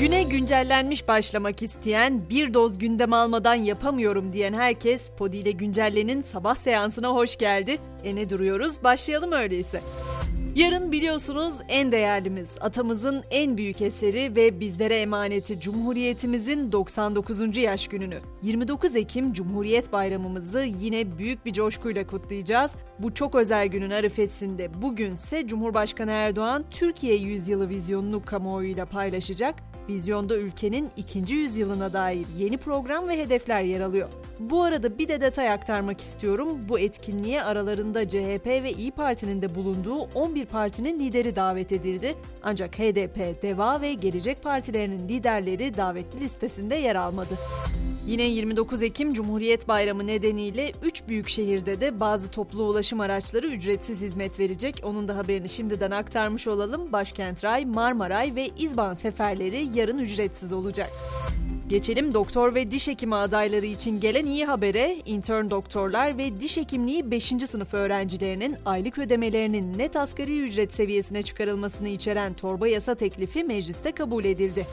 Güne güncellenmiş başlamak isteyen, bir doz gündem almadan yapamıyorum diyen herkes Podi ile Güncellen'in sabah seansına hoş geldi. E ne duruyoruz? Başlayalım öyleyse. Yarın biliyorsunuz en değerlimiz, atamızın en büyük eseri ve bizlere emaneti Cumhuriyetimizin 99. yaş gününü. 29 Ekim Cumhuriyet Bayramımızı yine büyük bir coşkuyla kutlayacağız. Bu çok özel günün arifesinde bugünse Cumhurbaşkanı Erdoğan Türkiye yüzyılı vizyonunu kamuoyuyla paylaşacak. Vizyonda ülkenin ikinci yüzyılına dair yeni program ve hedefler yer alıyor. Bu arada bir de detay aktarmak istiyorum. Bu etkinliğe aralarında CHP ve İyi Parti'nin de bulunduğu 11 partinin lideri davet edildi. Ancak HDP, DEVA ve Gelecek Partilerinin liderleri davetli listesinde yer almadı. Yine 29 Ekim Cumhuriyet Bayramı nedeniyle 3 büyük şehirde de bazı toplu ulaşım araçları ücretsiz hizmet verecek. Onun da haberini şimdiden aktarmış olalım. Başkent Ray, Marmaray ve İzban seferleri yarın ücretsiz olacak. Geçelim doktor ve diş hekimi adayları için gelen iyi habere. Intern doktorlar ve diş hekimliği 5. sınıf öğrencilerinin aylık ödemelerinin net asgari ücret seviyesine çıkarılmasını içeren torba yasa teklifi mecliste kabul edildi.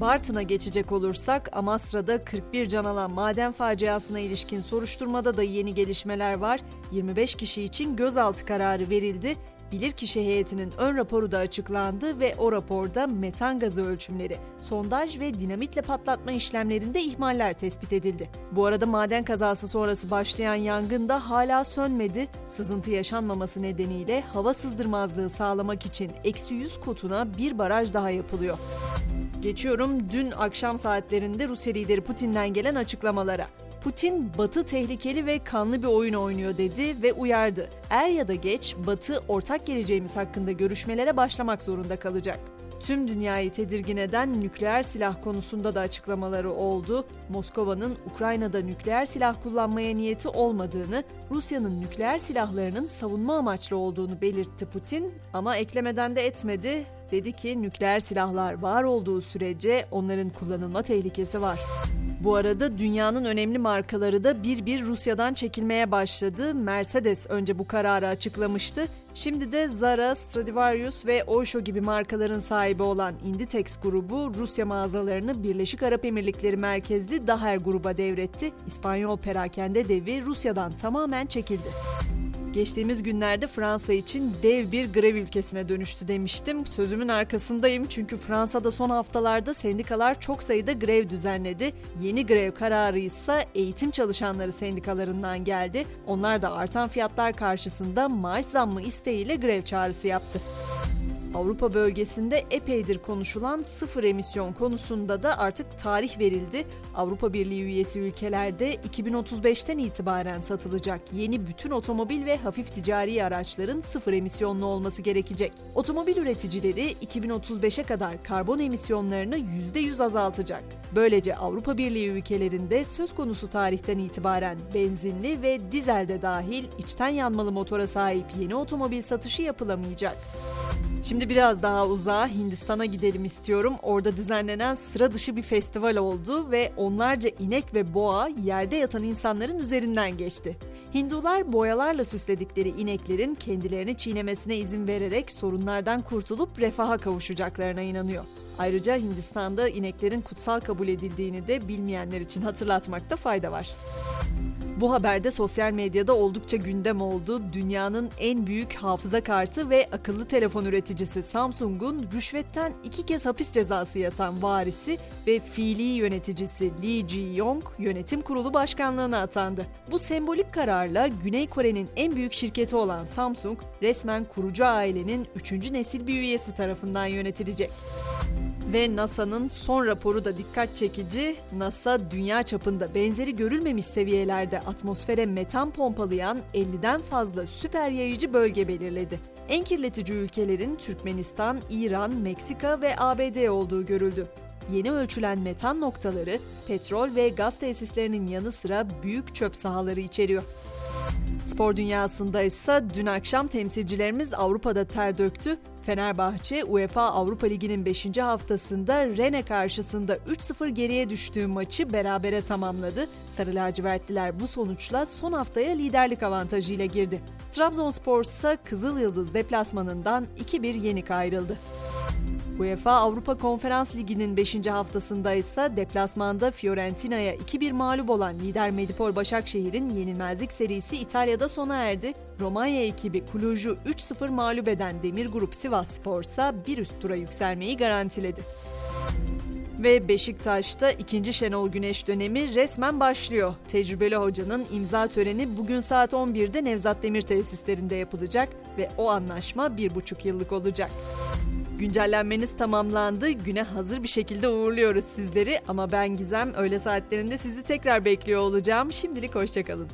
Bartın'a geçecek olursak Amasra'da 41 can alan maden faciasına ilişkin soruşturmada da yeni gelişmeler var. 25 kişi için gözaltı kararı verildi. Bilirkişi heyetinin ön raporu da açıklandı ve o raporda metan gazı ölçümleri, sondaj ve dinamitle patlatma işlemlerinde ihmaller tespit edildi. Bu arada maden kazası sonrası başlayan yangın da hala sönmedi. Sızıntı yaşanmaması nedeniyle hava sızdırmazlığı sağlamak için eksi 100 kotuna bir baraj daha yapılıyor. Geçiyorum dün akşam saatlerinde Rusya lideri Putin'den gelen açıklamalara. Putin Batı tehlikeli ve kanlı bir oyun oynuyor dedi ve uyardı. Er ya da geç Batı ortak geleceğimiz hakkında görüşmelere başlamak zorunda kalacak. Tüm dünyayı tedirgin eden nükleer silah konusunda da açıklamaları oldu. Moskova'nın Ukrayna'da nükleer silah kullanmaya niyeti olmadığını, Rusya'nın nükleer silahlarının savunma amaçlı olduğunu belirtti Putin ama eklemeden de etmedi. Dedi ki nükleer silahlar var olduğu sürece onların kullanılma tehlikesi var. Bu arada dünyanın önemli markaları da bir bir Rusya'dan çekilmeye başladı. Mercedes önce bu kararı açıklamıştı. Şimdi de Zara, Stradivarius ve Oysho gibi markaların sahibi olan Inditex grubu Rusya mağazalarını Birleşik Arap Emirlikleri merkezli Daher gruba devretti. İspanyol perakende devi Rusya'dan tamamen çekildi. Geçtiğimiz günlerde Fransa için dev bir grev ülkesine dönüştü demiştim. Sözümün arkasındayım çünkü Fransa'da son haftalarda sendikalar çok sayıda grev düzenledi. Yeni grev kararı ise eğitim çalışanları sendikalarından geldi. Onlar da artan fiyatlar karşısında maaş zammı isteğiyle grev çağrısı yaptı. Avrupa bölgesinde epeydir konuşulan sıfır emisyon konusunda da artık tarih verildi. Avrupa Birliği üyesi ülkelerde 2035'ten itibaren satılacak yeni bütün otomobil ve hafif ticari araçların sıfır emisyonlu olması gerekecek. Otomobil üreticileri 2035'e kadar karbon emisyonlarını %100 azaltacak. Böylece Avrupa Birliği ülkelerinde söz konusu tarihten itibaren benzinli ve dizelde dahil içten yanmalı motora sahip yeni otomobil satışı yapılamayacak. Şimdi biraz daha uzağa Hindistan'a gidelim istiyorum. Orada düzenlenen sıra dışı bir festival oldu ve onlarca inek ve boğa yerde yatan insanların üzerinden geçti. Hindular boyalarla süsledikleri ineklerin kendilerini çiğnemesine izin vererek sorunlardan kurtulup refaha kavuşacaklarına inanıyor. Ayrıca Hindistan'da ineklerin kutsal kabul edildiğini de bilmeyenler için hatırlatmakta fayda var. Bu haberde sosyal medyada oldukça gündem oldu. Dünyanın en büyük hafıza kartı ve akıllı telefon üreticisi Samsung'un rüşvetten iki kez hapis cezası yatan varisi ve fiili yöneticisi Lee Ji-yong yönetim kurulu başkanlığına atandı. Bu sembolik kararla Güney Kore'nin en büyük şirketi olan Samsung resmen kurucu ailenin 3. nesil bir üyesi tarafından yönetilecek. Ve NASA'nın son raporu da dikkat çekici. NASA dünya çapında benzeri görülmemiş seviyelerde atmosfere metan pompalayan 50'den fazla süper yayıcı bölge belirledi. En kirletici ülkelerin Türkmenistan, İran, Meksika ve ABD olduğu görüldü. Yeni ölçülen metan noktaları petrol ve gaz tesislerinin yanı sıra büyük çöp sahaları içeriyor. Spor dünyasında ise dün akşam temsilcilerimiz Avrupa'da ter döktü. Fenerbahçe UEFA Avrupa Ligi'nin 5. haftasında Rene karşısında 3-0 geriye düştüğü maçı berabere tamamladı. Sarı lacivertliler bu sonuçla son haftaya liderlik avantajıyla girdi. Trabzonspor ise Kızıl Yıldız deplasmanından 2-1 yenik ayrıldı. UEFA Avrupa Konferans Ligi'nin 5. haftasında ise deplasmanda Fiorentina'ya 2-1 mağlup olan lider Medipol Başakşehir'in yenilmezlik serisi İtalya'da sona erdi. Romanya ekibi Kuluj'u 3-0 mağlup eden Demir Grup Sivas Spor ise bir üst tura yükselmeyi garantiledi. Ve Beşiktaş'ta ikinci Şenol Güneş dönemi resmen başlıyor. Tecrübeli hocanın imza töreni bugün saat 11'de Nevzat Demir tesislerinde yapılacak ve o anlaşma bir buçuk yıllık olacak. Güncellenmeniz tamamlandı. Güne hazır bir şekilde uğurluyoruz sizleri ama ben Gizem öğle saatlerinde sizi tekrar bekliyor olacağım. Şimdilik hoşçakalın.